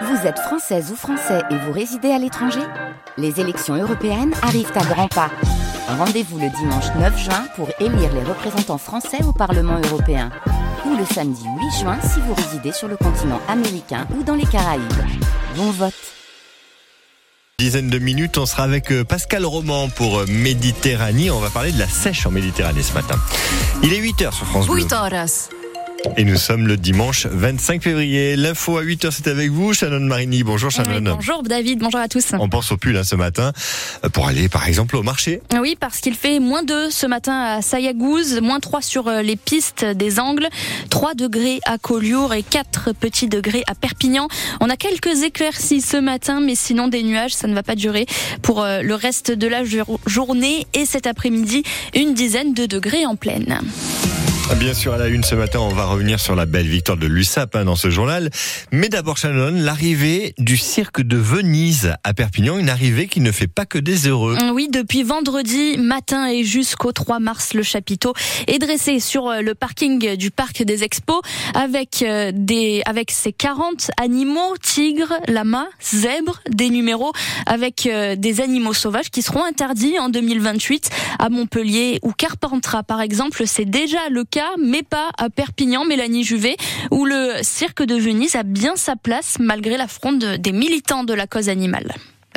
Vous êtes française ou français et vous résidez à l'étranger Les élections européennes arrivent à grands pas. Rendez-vous le dimanche 9 juin pour élire les représentants français au Parlement européen. Ou le samedi 8 juin si vous résidez sur le continent américain ou dans les Caraïbes. Bon vote dizaine de minutes, on sera avec euh, Pascal Roman pour euh, Méditerranée. On va parler de la sèche en Méditerranée ce matin. Il est 8h sur France Bleu. 8 horas. Et nous sommes le dimanche 25 février. L'info à 8h, c'est avec vous, Shannon Marini. Bonjour Shannon. Oui, bonjour David, bonjour à tous. On pense au pull hein, ce matin pour aller par exemple au marché. Oui, parce qu'il fait moins 2 ce matin à Sayagouz, moins 3 sur euh, les pistes des Angles, 3 degrés à Collioure et 4 petits degrés à Perpignan. On a quelques éclaircies ce matin, mais sinon des nuages, ça ne va pas durer pour euh, le reste de la journée. Et cet après-midi, une dizaine de degrés en pleine. Bien sûr, à la une ce matin, on va revenir sur la belle victoire de l'USAP hein, dans ce journal. Mais d'abord, Shannon, l'arrivée du cirque de Venise à Perpignan, une arrivée qui ne fait pas que des heureux. Oui, depuis vendredi matin et jusqu'au 3 mars, le chapiteau est dressé sur euh, le parking du parc des expos avec euh, des, avec ses 40 animaux, tigres, lamas, zèbres, des numéros avec euh, des animaux sauvages qui seront interdits en 2028 à Montpellier ou Carpentras, par exemple. C'est déjà le cas, mais pas à Perpignan, Mélanie Juvet, où le cirque de Venise a bien sa place malgré la fronde des militants de la cause animale.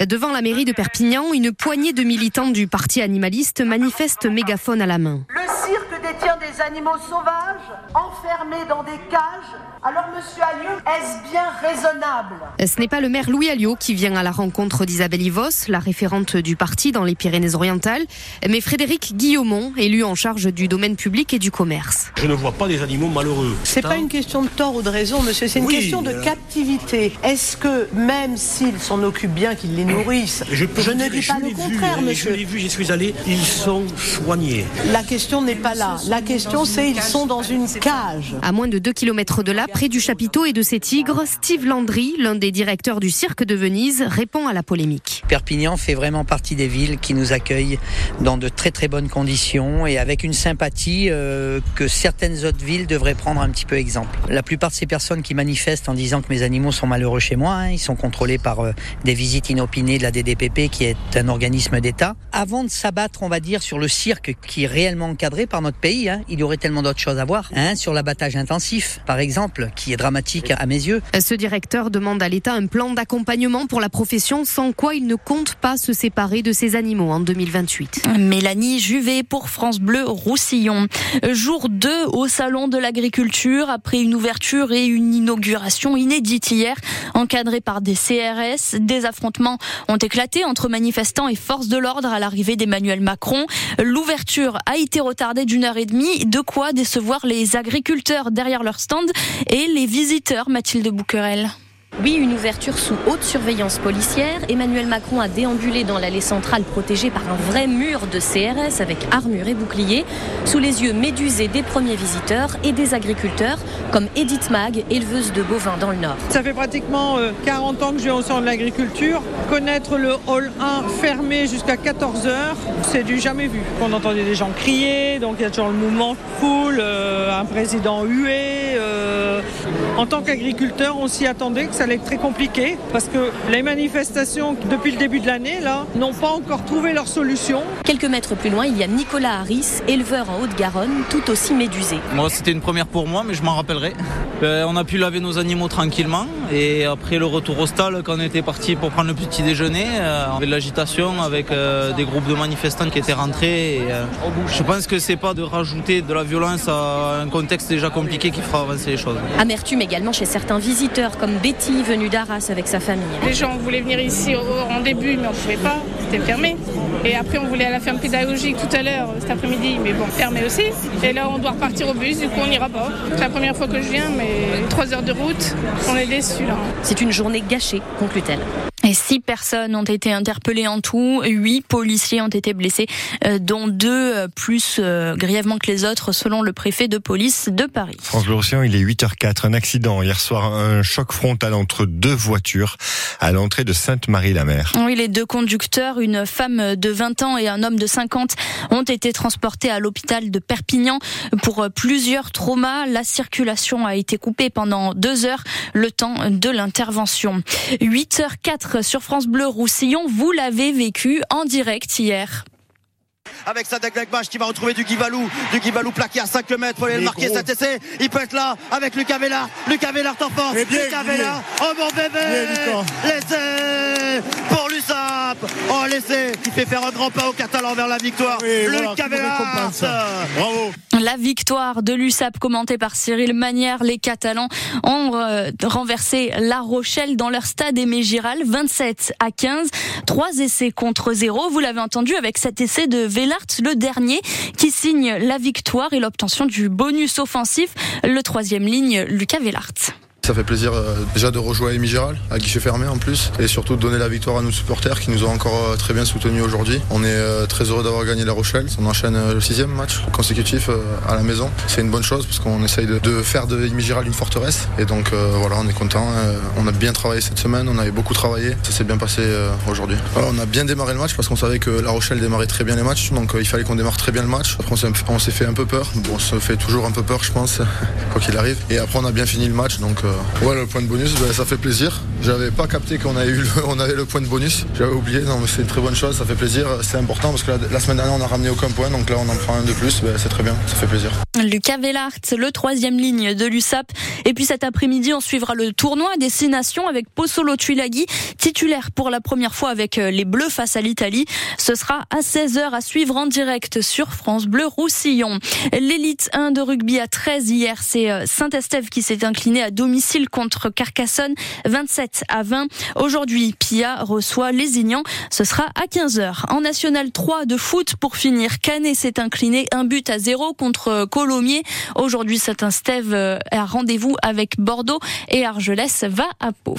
Devant la mairie de Perpignan, une poignée de militants du parti animaliste manifestent mégaphone à la main. Le cirque détient des animaux sauvages, enfermés dans des cages. Alors, monsieur Alliot, est-ce bien raisonnable? Ce n'est pas le maire Louis Alliot qui vient à la rencontre d'Isabelle Ivos, la référente du parti dans les Pyrénées-Orientales, mais Frédéric Guillaumont, élu en charge du domaine public et du commerce. Je ne vois pas des animaux malheureux. C'est pas une question de tort ou de raison, monsieur, c'est une Oui, question de euh, captivité. Est-ce que, même s'ils s'en occupent bien, qu'ils les nourrissent, Je, peux vous ne dis je pas le vu, contraire, hein, monsieur. Je l'ai vu, j'y suis allé, ils sont soignés. La question n'est pas là. La question, c'est ils sont dans une cage. À moins de 2 km de là, près du chapiteau et de ses tigres, Steve Landry, l'un des directeurs du cirque de Venise, répond à la polémique. Perpignan fait vraiment partie des villes qui nous accueillent dans de très très bonnes conditions et avec une sympathie euh, que certaines autres villes devraient prendre un petit peu exemple. La plupart de ces personnes qui manifestent en disant que mes animaux sont malheureux chez moi, hein, ils sont contrôlés par euh, des visites inopinées de la DDPP qui est un organisme d'État. Avant de s'abattre, on va dire, sur le cirque qui est réellement encadré par notre pays, hein, il y aurait tellement d'autres choses à voir. Hein, sur l'abattage intensif, par exemple, qui est dramatique à mes yeux. Ce directeur demande à l'État un plan d'accompagnement pour la profession, sans quoi il ne compte pas se séparer de ses animaux en 2028. Mélanie Juvet pour France Bleu Roussillon. Jour 2 au Salon de l'Agriculture, après une ouverture et une inauguration inédite hier, encadrée par des CRS. Des affrontements ont éclaté entre manifestants et forces de l'ordre à l'arrivée d'Emmanuel Macron. L'ouverture a été retardée d'une heure et demie, de quoi décevoir les agriculteurs derrière leur stand et les visiteurs, Mathilde Bouquerel. Oui, une ouverture sous haute surveillance policière. Emmanuel Macron a déambulé dans l'allée centrale protégée par un vrai mur de CRS avec armure et bouclier, sous les yeux médusés des premiers visiteurs et des agriculteurs, comme Edith Mag, éleveuse de bovins dans le Nord. Ça fait pratiquement euh, 40 ans que je viens au centre de l'agriculture. Connaître le hall 1 fermé jusqu'à 14 heures, c'est du jamais vu. On entendait des gens crier, donc il y a toujours le mouvement foule, euh, un président hué. euh. En tant qu'agriculteur, on s'y attendait que ça allait être très compliqué parce que les manifestations depuis le début de l'année là n'ont pas encore trouvé leur solution. Quelques mètres plus loin, il y a Nicolas Harris, éleveur en Haute-Garonne, tout aussi médusé. Moi, c'était une première pour moi, mais je m'en rappellerai. Euh, on a pu laver nos animaux tranquillement. Et après le retour au stade, quand on était parti pour prendre le petit déjeuner, euh, on avait de l'agitation avec euh, des groupes de manifestants qui étaient rentrés. Et, euh, je pense que c'est pas de rajouter de la violence à un contexte déjà compliqué qui fera avancer les choses. Amertume également chez certains visiteurs, comme Betty, venue d'Arras avec sa famille. Les gens voulaient venir ici au- en début, mais on ne pouvait pas, c'était fermé. Et après, on voulait à la ferme pédagogique tout à l'heure, cet après-midi, mais bon, fermé aussi. Et là, on doit repartir au bus, du coup, on n'ira pas. C'est la première fois que je viens, mais trois heures de route, on est déçus là. C'est une journée gâchée, conclut-elle. Et six personnes ont été interpellées en tout. Huit policiers ont été blessés, euh, dont deux euh, plus euh, grièvement que les autres, selon le préfet de police de Paris. France Bleu il est 8h04. Un accident hier soir, un choc frontal entre deux voitures à l'entrée de Sainte-Marie-la-Mer. Oui, les deux conducteurs, une femme de 20 ans et un homme de 50, ont été transportés à l'hôpital de Perpignan pour plusieurs traumas. La circulation a été coupée pendant deux heures, le temps de l'intervention. 8h04 sur France Bleu Roussillon. Vous l'avez vécu en direct hier avec Sadek Lekbash qui va retrouver du Guivalou. Du Guivalou plaqué à 5 mètres. Faut aller le marquer cet essai. Il peut être là avec Lucas Vella. Lucas Vella en force. Lucas Vella. Oh mon bébé. L'essai pour l'USAP. Oh l'essai qui fait faire un grand pas au Catalan vers la victoire. Lucas Vella. Bravo. La victoire de l'USAP commentée par Cyril Manière. Les Catalans ont euh, renversé La Rochelle dans leur stade Aimé Giral 27 à 15. Trois essais contre zéro. Vous l'avez entendu avec cet essai de Vellart, le dernier, qui signe la victoire et l'obtention du bonus offensif. Le troisième ligne, Lucas Vellart. Ça fait plaisir euh, déjà de rejouer à à guichet fermé en plus, et surtout de donner la victoire à nos supporters qui nous ont encore euh, très bien soutenus aujourd'hui. On est euh, très heureux d'avoir gagné La Rochelle. On enchaîne le sixième match consécutif à la maison. C'est une bonne chose parce qu'on essaye de, faire de Amy une forteresse. Et donc voilà, on est content. On a bien travaillé cette semaine, on avait beaucoup travaillé. Ça s'est bien passé aujourd'hui. on a bien démarré le match parce qu'on savait que La Rochelle démarrait très bien les matchs, donc il fallait qu'on démarre très bien le match. Après on s'est fait un peu peur. Bon, on se fait toujours un peu peur, je pense, quoi qu'il arrive. Et après on a bien fini le match, donc Ouais, le point de bonus, ben, ça fait plaisir. J'avais pas capté qu'on avait, eu le, on avait le point de bonus. J'avais oublié, non, mais c'est une très bonne chose, ça fait plaisir. C'est important parce que la, semaine dernière, on a ramené aucun point, donc là, on en prend un de plus. Ben, c'est très bien, ça fait plaisir. Lucas Vellart, le troisième ligne de l'USAP. Et puis cet après-midi, on suivra le tournoi à destination avec Pozzolo Tuilagi, titulaire pour la première fois avec euh, les Bleus face à l'Italie. Ce sera à 16h à suivre en direct sur France Bleu Roussillon. L'élite 1 de rugby à 13 hier, c'est euh, Saint-Estève qui s'est incliné à domicile contre Carcassonne 27 à 20. Aujourd'hui, Pia reçoit Lézignan. Ce sera à 15h. En National 3 de foot pour finir, Canet s'est incliné un but à zéro contre Colomiers. Aujourd'hui, Saint-Estève a rendez-vous avec Bordeaux et Argelès va à Pau.